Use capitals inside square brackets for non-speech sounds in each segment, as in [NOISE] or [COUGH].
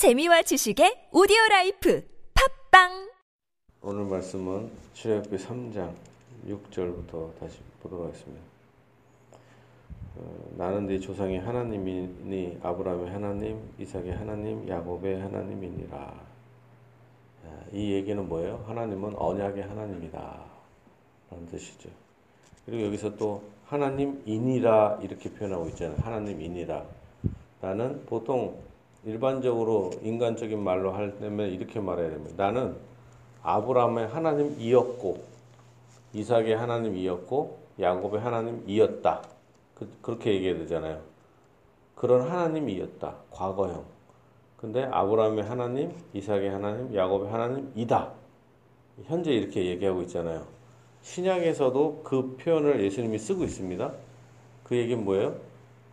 재미와 지식의 오디오 라이프 팟빵 오늘 말씀은 출애굽기 3장 6절부터 다시 보도록 하겠습니다. 어, 나는 네 조상의 하나님이니 아브라함의 하나님, 이삭의 하나님, 야곱의 하나님이니라. 아, 이 얘기는 뭐예요? 하나님은 언약의 하나님이다. 라는 뜻이죠. 그리고 여기서 또 하나님이니라 이렇게 표현하고 있잖아요. 하나님이니라. 나는 보통 일반적으로 인간적인 말로 할 때면 이렇게 말해야 됩니다. 나는 아브라함의 하나님이었고 이삭의 하나님이었고 야곱의 하나님이었다. 그, 그렇게 얘기해야 되잖아요. 그런 하나님이었다. 과거형. 근데 아브라함의 하나님, 이삭의 하나님, 야곱의 하나님이다. 현재 이렇게 얘기하고 있잖아요. 신약에서도 그 표현을 예수님이 쓰고 있습니다. 그 얘기는 뭐예요?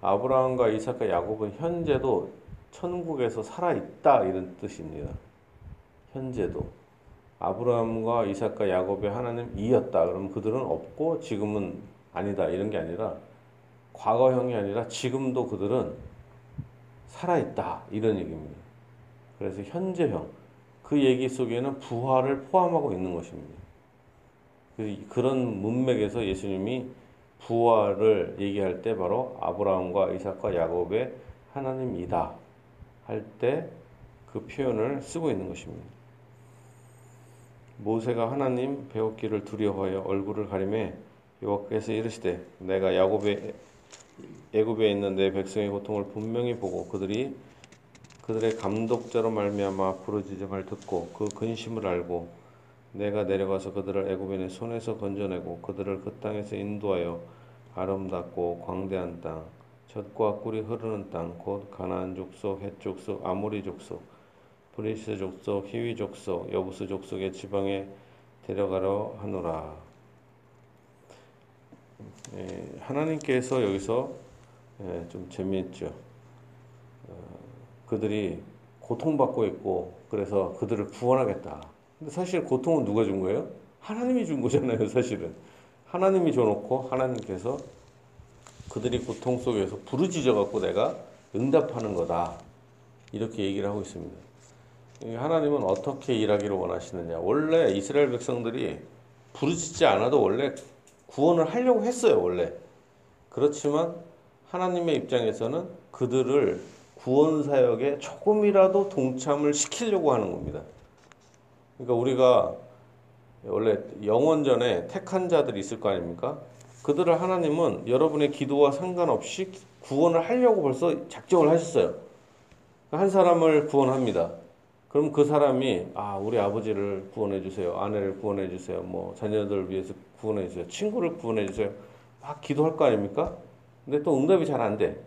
아브라함과 이삭과 야곱은 현재도 천국에서 살아있다 이런 뜻입니다. 현재도 아브라함과 이삭과 야곱의 하나님이었다. 그러면 그들은 없고 지금은 아니다 이런 게 아니라 과거형이 아니라 지금도 그들은 살아있다 이런 얘기입니다. 그래서 현재형 그 얘기 속에는 부활을 포함하고 있는 것입니다. 그, 그런 문맥에서 예수님이 부활을 얘기할 때 바로 아브라함과 이삭과 야곱의 하나님이다 할 때 그 표현을 쓰고 있는 것입니다. 모세가 하나님 배웠기를 두려워하여 얼굴을 가리매 여호와께서 이르시되 내가 야곱의 애굽에 있는 내 백성의 고통을 분명히 보고 그들이 그들의 감독자로 말미암아 부르짖음을 듣고 그 근심을 알고 내가 내려가서 그들을 애굽인의 손에서 건져내고 그들을 그 땅에서 인도하여 아름답고 광대한 땅 젖과 꿀이 흐르는 땅 곧 가나안 족속 헷 족속 아모리 족속 브리스 족속 히위 족속 여부스 족속의 지방에 데려가려 하노라. 예, 하나님께서 여기서 예, 좀 재미있죠. 어, 그들이 고통받고 있고 그래서 그들을 구원하겠다. 근데 사실 고통은 누가 준 거예요? 하나님이 준 거잖아요, 사실은. 하나님이 줘놓고 하나님께서 그들이 고통 속에서 부르짖어 갖고 내가 응답하는 거다. 이렇게 얘기를 하고 있습니다. 하나님은 어떻게 일하기를 원하시느냐. 원래 이스라엘 백성들이 부르짖지 않아도 원래 구원을 하려고 했어요, 원래. 그렇지만 하나님의 입장에서는 그들을 구원 사역에 조금이라도 동참을 시키려고 하는 겁니다. 그러니까 우리가 원래 영원전에 택한 자들이 있을 거 아닙니까? 그들을 하나님은 여러분의 기도와 상관없이 구원을 하려고 벌써 작정을 하셨어요. 한 사람을 구원합니다. 그럼 그 사람이 아 우리 아버지를 구원해 주세요, 아내를 구원해 주세요, 뭐 자녀들을 위해서 구원해 주세요, 친구를 구원해 주세요. 막 기도할 거 아닙니까? 근데 또 응답이 잘 안 돼.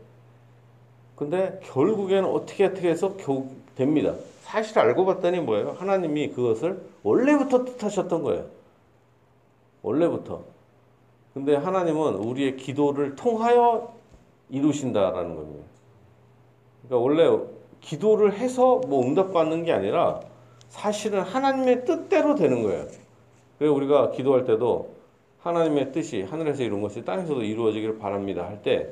근데 결국에는 어떻게 어떻게 해서 겨우 됩니다. 사실 알고 봤더니 뭐예요? 하나님이 그것을 원래부터 뜻하셨던 거예요. 원래부터. 근데 하나님은 우리의 기도를 통하여 이루신다라는 겁니다. 그러니까 원래 기도를 해서 뭐 응답받는 게 아니라 사실은 하나님의 뜻대로 되는 거예요. 그래서 우리가 기도할 때도 하나님의 뜻이 하늘에서 이룬 것이 땅에서도 이루어지기를 바랍니다 할 때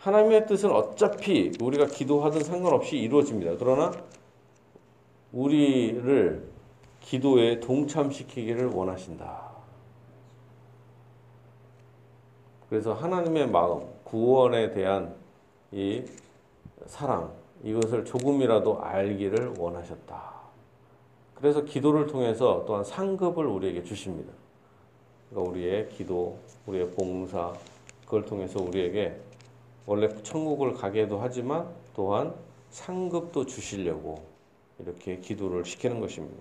하나님의 뜻은 어차피 우리가 기도하든 상관없이 이루어집니다. 그러나 우리를 기도에 동참시키기를 원하신다. 그래서 하나님의 마음, 구원에 대한 이 사랑, 이것을 조금이라도 알기를 원하셨다. 그래서 기도를 통해서 또한 상급을 우리에게 주십니다. 그러니까 우리의 기도, 우리의 봉사, 그걸 통해서 우리에게 원래 천국을 가게도 하지만 또한 상급도 주시려고 이렇게 기도를 시키는 것입니다.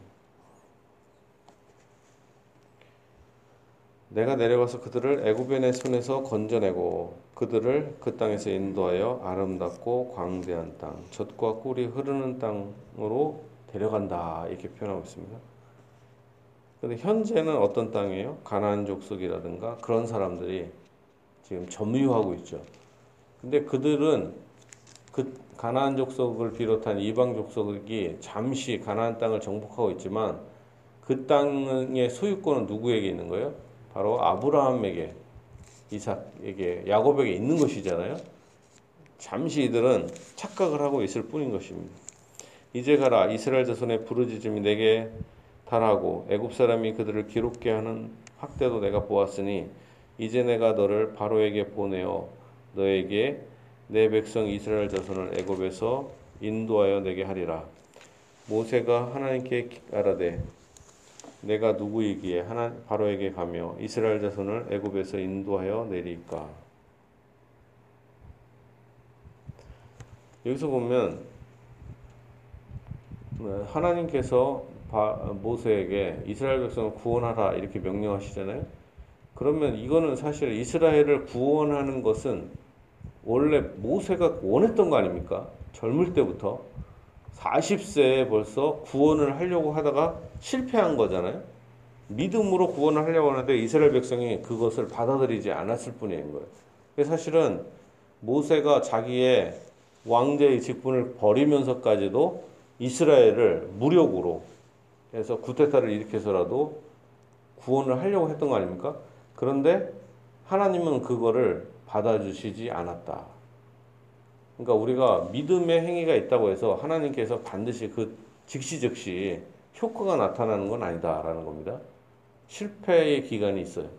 내가 내려가서 그들을 애굽의 내 손에서 건져내고 그들을 그 땅에서 인도하여 아름답고 광대한 땅, 젖과 꿀이 흐르는 땅으로 데려간다 이렇게 표현하고 있습니다. 근데 현재는 어떤 땅이에요? 가나안 족속이라든가 그런 사람들이 지금 점유하고 있죠. 근데 그들은 그 가나안 족속을 비롯한 이방 족속이 잠시 가나안 땅을 정복하고 있지만 그 땅의 소유권은 누구에게 있는 거예요? 바로 아브라함에게, 이삭에게, 야곱에게 있는 것이잖아요. 잠시 이들은 착각을 하고 있을 뿐인 것입니다. 이제 가라 이스라엘 자손의 부르짖음이 내게 달하고 애굽 사람이 그들을 기롭게 하는 학대도 내가 보았으니 이제 내가 너를 바로에게 보내어 너에게 내 백성 이스라엘 자손을 애굽에서 인도하여 내게 하리라 모세가 하나님께 알아되 내가 누구이기에 하나 바로에게 가며 이스라엘 자손을 애굽에서 인도하여 내리까 여기서 보면 하나님께서 모세에게 이스라엘 백성을 구원하라 이렇게 명령하시잖아요. 그러면 이거는 사실 이스라엘을 구원하는 것은 원래 모세가 원했던 거 아닙니까? 젊을 때부터 40세에 벌써 구원을 하려고 하다가 실패한 거잖아요. 믿음으로 구원을 하려고 하는데 이스라엘 백성이 그것을 받아들이지 않았을 뿐인 거예요. 사실은 모세가 자기의 왕제의 직분을 버리면서까지도 이스라엘을 무력으로 해서 구테타를 일으켜서라도 구원을 하려고 했던 거 아닙니까? 그런데 하나님은 그거를 받아주시지 않았다. 그러니까 우리가 믿음의 행위가 있다고 해서 하나님께서 반드시 그 즉시 즉시 효과가 나타나는 건 아니다라는 겁니다. 실패의 기간이 있어요.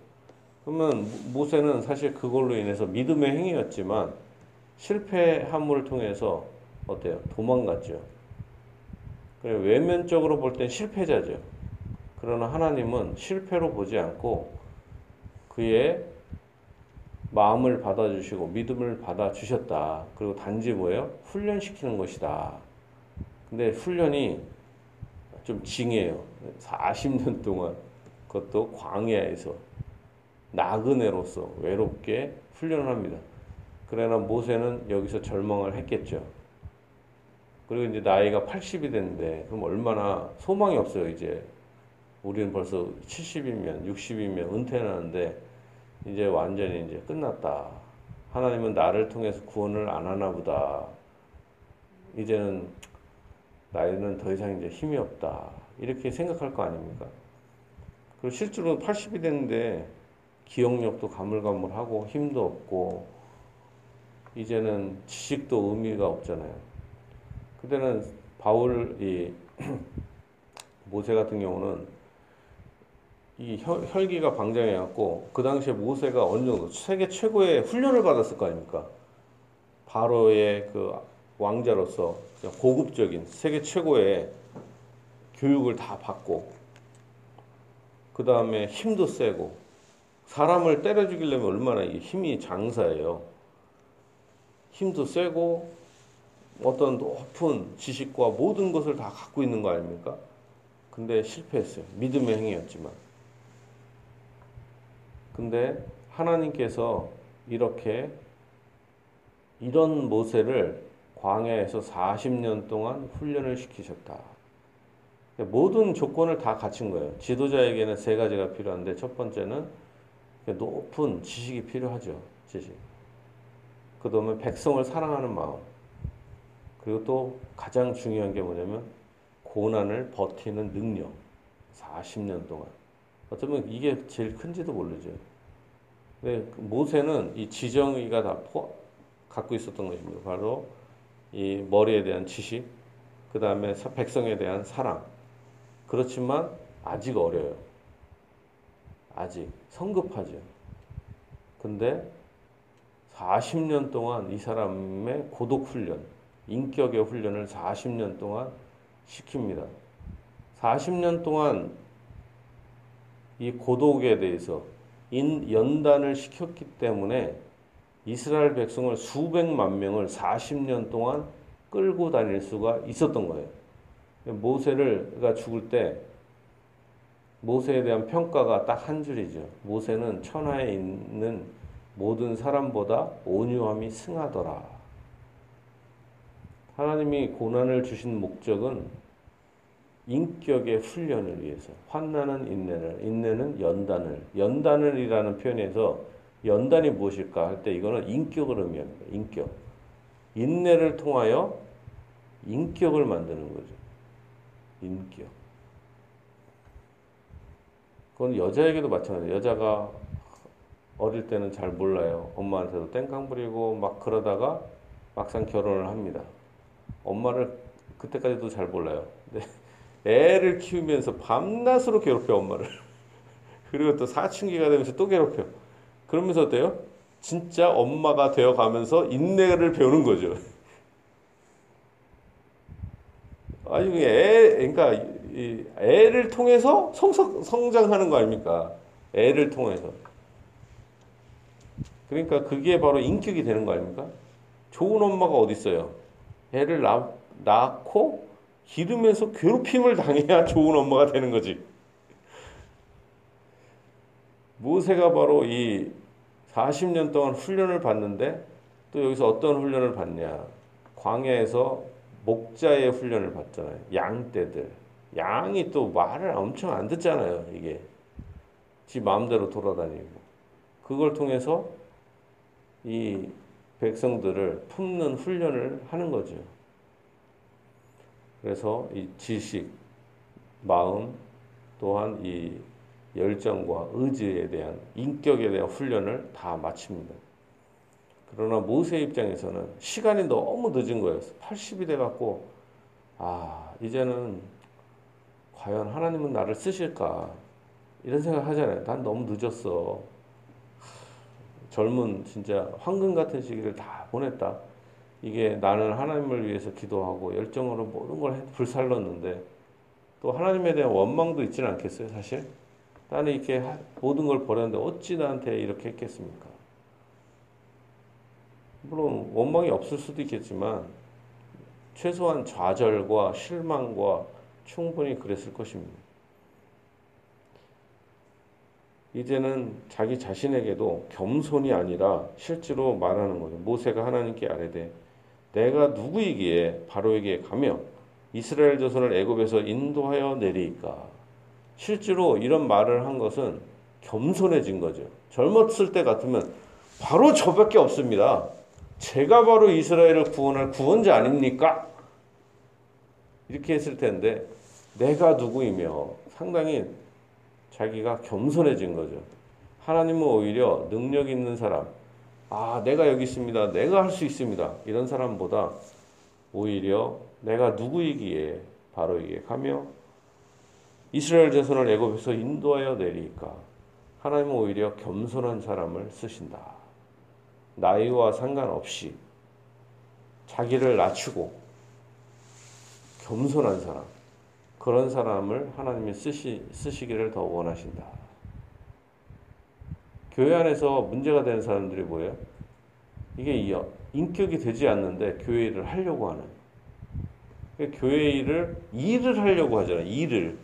그러면 모세는 사실 그걸로 인해서 믿음의 행위였지만 실패함을 통해서 어때요? 도망갔죠. 외면적으로 볼 땐 실패자죠. 그러나 하나님은 실패로 보지 않고 그의 마음을 받아주시고 믿음을 받아주셨다. 그리고 단지 뭐예요? 훈련시키는 것이다. 근데 훈련이 좀 징해요. 40년 동안 그것도 광야에서 나그네로서 외롭게 훈련을 합니다. 그러나 모세는 여기서 절망을 했겠죠. 그리고 이제 나이가 80이 됐는데 그럼 얼마나 소망이 없어요, 이제. 우리는 벌써 70이면 60이면 은퇴하는데 이제 완전히 이제 끝났다. 하나님은 나를 통해서 구원을 안 하나 보다. 이제는 나이는 더 이상 이제 힘이 없다. 이렇게 생각할 거 아닙니까? 그리고 실제로 80이 됐는데 기억력도 가물가물하고 힘도 없고 이제는 지식도 의미가 없잖아요. 그때는 바울 이 [CLEARS THROAT] 모세 같은 경우는 이 혈, 기가 방장해갖고 그 당시에 모세가 어느 정도 세계 최고의 훈련을 받았을 거 아닙니까? 바로의 그 왕자로서 고급적인 세계 최고의 교육을 다 받고 그 다음에 힘도 세고 사람을 때려 죽이려면 얼마나 힘이 장사예요. 힘도 세고 어떤 높은 지식과 모든 것을 다 갖고 있는 거 아닙니까? 근데 실패했어요. 믿음의 행위였지만. 근데 하나님께서 이렇게 이런 모세를 광야에서 40년 동안 훈련을 시키셨다. 모든 조건을 다 갖춘 거예요. 지도자에게는 세 가지가 필요한데 첫 번째는 높은 지식이 필요하죠. 지식. 그 다음에 백성을 사랑하는 마음. 그리고 또 가장 중요한 게 뭐냐면 고난을 버티는 능력. 40년 동안. 어쩌면 이게 제일 큰지도 모르죠. 근데 그 모세는 이 지정의가 다 포, 갖고 있었던 것입니다. 바로 이 머리에 대한 지식, 그 다음에 백성에 대한 사랑. 그렇지만 아직 어려요. 아직 성급하죠. 근데 40년 동안 이 사람의 고독 훈련, 인격의 훈련을 40년 동안 시킵니다. 40년 동안 이 고독에 대해서 인, 연단을 시켰기 때문에 이스라엘 백성을 수백만 명을 40년 동안 끌고 다닐 수가 있었던 거예요. 모세가 죽을 때 모세에 대한 평가가 딱 한 줄이죠. 모세는 천하에 있는 모든 사람보다 온유함이 승하더라. 하나님이 고난을 주신 목적은 인격의 훈련을 위해서 환난은 인내를 인내는 연단을 연단을이라는 표현에서 연단이 무엇일까 할 때 이거는 인격을 의미합니다. 인격 인내를 통하여 인격을 만드는 거죠. 인격 그건 여자에게도 마찬가지예요. 여자가 어릴 때는 잘 몰라요. 엄마한테도 땡깡 부리고 막 그러다가 막상 결혼을 합니다. 엄마를 그때까지도 잘 몰라요. 근데 애를 키우면서 밤낮으로 괴롭혀 엄마를. [LAUGHS] 그리고 또 사춘기가 되면서 또 괴롭혀. 그러면서 어때요? 진짜 엄마가 되어 가면서 인내를 배우는 거죠. [LAUGHS] 아니 애 그러니까 애를 통해서 성성, 성장하는 거 아닙니까? 애를 통해서. 그러니까 그게 바로 인격이 되는 거 아닙니까? 좋은 엄마가 어디 있어요? 애를 낳, 낳고 기르면서 괴롭힘을 당해야 [LAUGHS] 좋은 엄마가 되는 거지. 모세가 바로 이 40년 동안 훈련을 받는데 또 여기서 어떤 훈련을 받냐. 광야에서 목자의 훈련을 받잖아요. 양떼들. 양이 또 말을 엄청 안 듣잖아요. 이게. 지 마음대로 돌아다니고. 그걸 통해서 이 백성들을 품는 훈련을 하는 거죠. 그래서 이 지식, 마음, 또한 이 열정과 의지에 대한 인격에 대한 훈련을 다 마칩니다. 그러나 모세 입장에서는 시간이 너무 늦은 거예요. 80이 돼 갖고 아, 이제는 과연 하나님은 나를 쓰실까? 이런 생각 하잖아요. 난 너무 늦었어. 젊은 진짜 황금 같은 시기를 다 보냈다. 이게 나는 하나님을 위해서 기도하고 열정으로 모든 걸 불살렀는데 또 하나님에 대한 원망도 있지는 않겠어요, 사실? 나는 이렇게 모든 걸 버렸는데 어찌 나한테 이렇게 했겠습니까? 물론 원망이 없을 수도 있겠지만 최소한 좌절과 실망과 충분히 그랬을 것입니다. 이제는 자기 자신에게도 겸손이 아니라 실제로 말하는 거죠. 모세가 하나님께 아뢰되 내가 누구이기에 바로에게 가며 이스라엘 자손을 애굽에서 인도하여 내리까 실제로 이런 말을 한 것은 겸손해진 거죠. 젊었을 때 같으면 바로 저밖에 없습니다. 제가 바로 이스라엘을 구원할 구원자 아닙니까? 이렇게 했을 텐데 내가 누구이며 상당히 자기가 겸손해진 거죠. 하나님은 오히려 능력 있는 사람, 아, 내가 여기 있습니다. 내가 할 수 있습니다. 이런 사람보다 오히려 내가 누구이기에 바로 이게 가며 이스라엘 자손을 애굽에서 인도하여 내리니까 하나님은 오히려 겸손한 사람을 쓰신다. 나이와 상관없이 자기를 낮추고 겸손한 사람, 그런 사람을 하나님이 쓰시, 쓰시기를 더 원하신다. 교회 안에서 문제가 되는 사람들이 뭐예요? 이게 인격이 되지 않는데 교회 일을 하려고 하는. 그러니까 교회 일을 일을 하려고 하잖아요. 일을.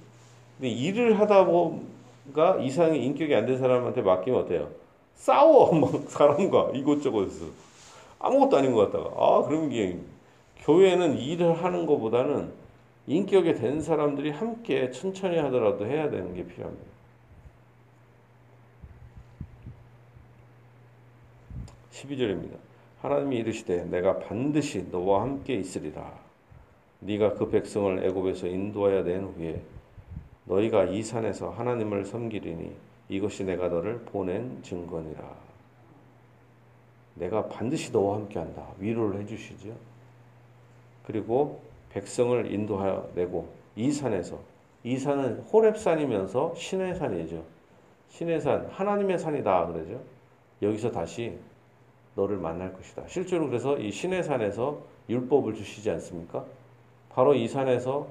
근데 일을 하다 보가 이상이 인격이 안 된 사람한테 맡기면 어때요? 싸워 [LAUGHS] 막 사람과 이곳저곳에서 아무것도 아닌 것 같다가 아 그러면 교회는 일을 하는 것보다는 인격이 된 사람들이 함께 천천히 하더라도 해야 되는 게 필요합니다. 12절입니다. 하나님이 이르시되 내가 반드시 너와 함께 있으리라. 네가 그 백성을 애굽에서 인도하여 낸 후에 너희가 이 산에서 하나님을 섬기리니 이것이 내가 너를 보낸 증거니라. 내가 반드시 너와 함께 한다. 위로를 해 주시죠. 그리고 백성을 인도하여 내고 이 산에서 이 산은 호렙산이면서 신의 산이죠. 신의 산 하나님의 산이다 그러죠. 여기서 다시 너를 만날 것이다. 실제로 그래서 이 신의 산에서 율법을 주시지 않습니까? 바로 이 산에서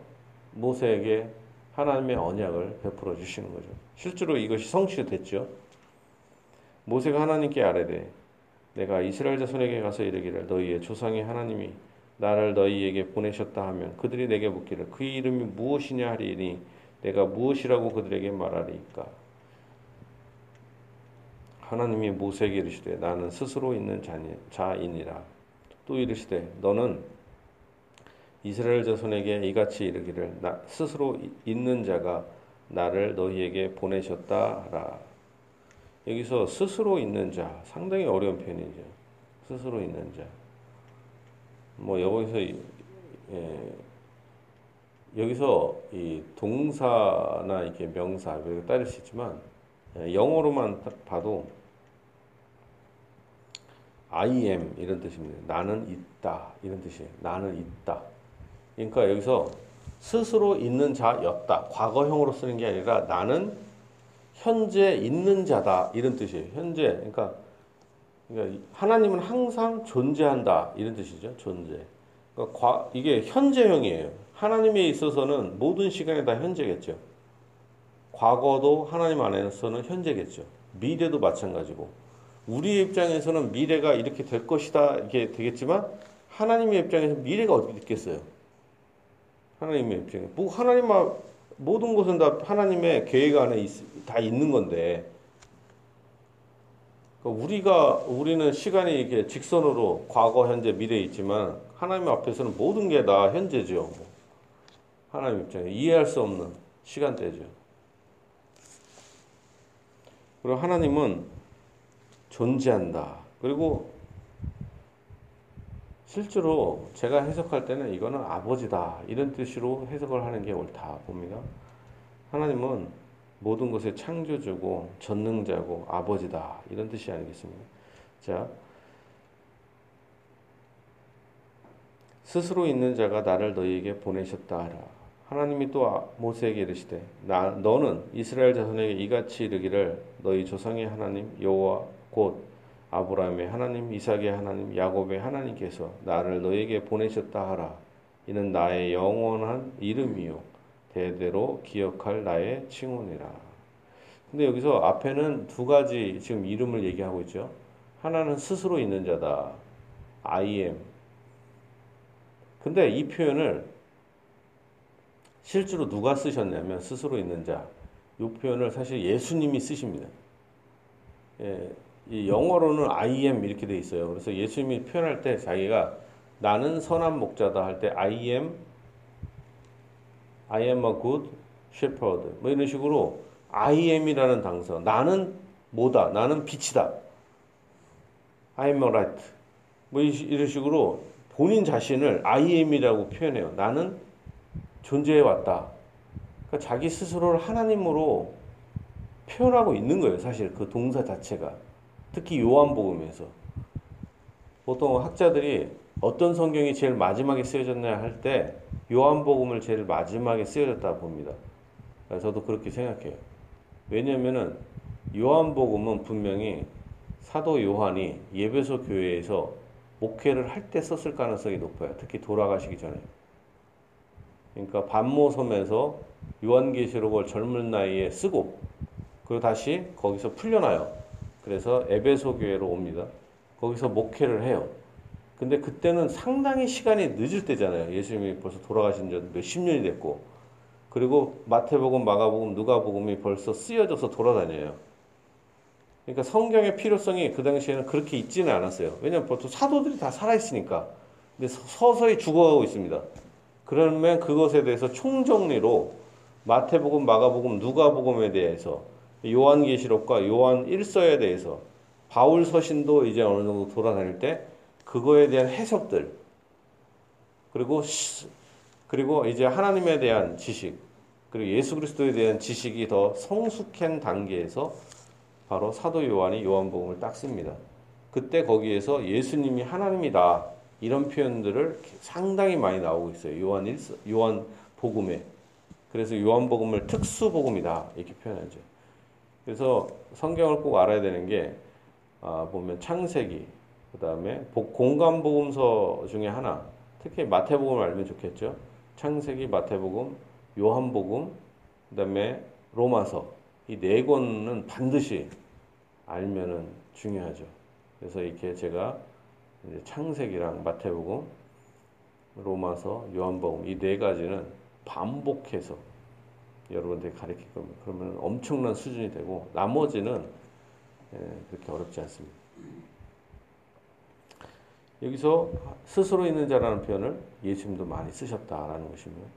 모세에게 하나님의 언약을 베풀어 주시는 거죠. 실제로 이것이 성취됐죠. 모세가 하나님께 아뢰되 내가 이스라엘 자손에게 가서 이르기를 너희의 조상의 하나님이 나를 너희에게 보내셨다 하면 그들이 내게 묻기를 그의 이름이 무엇이냐 하리니 내가 무엇이라고 그들에게 말하리까 하나님이 모세에게 이르시되 나는 스스로 있는 자이니라 또 이르시되 너는 이스라엘 자손에게 이같이 이르기를 나 스스로 있는 자가 나를 너희에게 보내셨다 라 여기서 스스로 있는 자 상당히 어려운 표현이죠. 스스로 있는 자. 뭐 여기서 예, 여기서 이 동사나 이렇게 명사 따를 수 있지만 예, 영어로만 봐도 I am 이런 뜻입니다. 나는 있다 이런 뜻이에요. 나는 있다. 그러니까 여기서 스스로 있는 자였다. 과거형으로 쓰는 게 아니라 나는 현재 있는 자다. 이런 뜻이에요. 현재. 그러니까, 그러니까 하나님은 항상 존재한다. 이런 뜻이죠. 존재. 그러니까 과, 이게 현재형이에요. 하나님에 있어서는 모든 시간이 다 현재겠죠. 과거도 하나님 안에서는 현재겠죠. 미래도 마찬가지고. 우리의 입장에서는 미래가 이렇게 될 것이다. 이게 되겠지만 하나님의 입장에서 미래가 어떻게 됐겠어요? 하나님의 입장에. 뭐 하나님 모든 것은 다 하나님의 계획 안에 있, 다 있는 건데. 그러니까 우리가 우리는 시간이 이렇게 직선으로 과거, 현재, 미래에 있지만 하나님 앞에서는 모든 게 다 현재죠. 하나님 입장에 이해할 수 없는 시간대죠. 그리고 하나님은 존재한다. 그리고 실제로 제가 해석할 때는 이거는 아버지다. 이런 뜻으로 해석을 하는 게 옳다 봅니다. 하나님은 모든 것의 창조주고 전능자고 아버지다. 이런 뜻이 아니겠습니까? 자, 스스로 있는 자가 나를 너희에게 보내셨다 하라. 하나님이 또 모세에게 이르시되 나 너는 이스라엘 자손에게 이같이 이르기를 너희 조상의 하나님 여호와 곧 아브라함의 하나님 이삭의 하나님 야곱의 하나님께서 나를 너에게 보내셨다 하라. 이는 나의 영원한 이름이요. 대대로 기억할 나의 칭혼이라. 근데 여기서 앞에는 두 가지 지금 이름을 얘기하고 있죠. 하나는 스스로 있는 자다. I am. 근데 이 표현을 실제로 누가 쓰셨냐면 스스로 있는 자. 이 표현을 사실 예수님이 쓰십니다. 예, 이 영어로는 I am 이렇게 돼 있어요. 그래서 예수님이 표현할 때 자기가 나는 선한 목자다 할 때 I am I am a good shepherd 뭐 이런 식으로 I am이라는 당서 나는 뭐다 나는 빛이다 I am a light 뭐 이런 식으로 본인 자신을 I am이라고 표현해요. 나는 존재해 왔다. 그러니까 자기 스스로를 하나님으로 표현하고 있는 거예요. 사실 그 동사 자체가. 특히 요한복음에서. 보통 학자들이 어떤 성경이 제일 마지막에 쓰여졌냐 할때 요한복음을 제일 마지막에 쓰여졌다 봅니다. 저도 그렇게 생각해요. 왜냐면은 요한복음은 분명히 사도 요한이 예배소 교회에서 목회를 할 때 썼을 가능성이 높아요. 특히 돌아가시기 전에. 그러니까 반모섬에서 요한계시록을 젊은 나이에 쓰고 그리고 다시 거기서 풀려나요. 그래서 에베소 교회로 옵니다. 거기서 목회를 해요. 근데 그때는 상당히 시간이 늦을 때잖아요. 예수님이 벌써 돌아가신 지 몇십 년이 됐고. 그리고 마태복음, 마가복음, 누가복음이 벌써 쓰여져서 돌아다녀요. 그러니까 성경의 필요성이 그 당시에는 그렇게 있지는 않았어요. 왜냐하면 보통 사도들이 다 살아있으니까. 근데 서서히 죽어가고 있습니다. 그러면 그것에 대해서 총정리로 마태복음, 마가복음, 누가복음에 대해서 요한계시록과 요한 1서에 대해서 바울 서신도 이제 어느 정도 돌아다닐 때 그거에 대한 해석들 그리고 그리고 이제 하나님에 대한 지식 그리고 예수 그리스도에 대한 지식이 더 성숙한 단계에서 바로 사도 요한이 요한복음을 딱 씁니다. 그때 거기에서 예수님이 하나님이다. 이런 표현들을 상당히 많이 나오고 있어요. 요한 1, 요한 복음에. 그래서 요한 복음을 특수 복음이다. 이렇게 표현하죠. 그래서 성경을 꼭 알아야 되는 게 아, 보면 창세기, 그다음에 공간 복음서 중에 하나, 특히 마태복음을 알면 좋겠죠. 창세기, 마태복음, 요한복음, 그다음에 로마서 이 네 권은 반드시 알면은 중요하죠. 그래서 이렇게 제가 창세기랑 마태복음, 로마서, 요한복음 이 네 가지는 반복해서 여러분들이 가르칠 겁니다. 그러면 엄청난 수준이 되고 나머지는 예, 그렇게 어렵지 않습니다. 여기서 스스로 있는 자라는 표현을 예수님도 많이 쓰셨다라는 것입니다.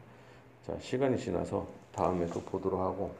자, 시간이 지나서 다음에 또 보도록 하고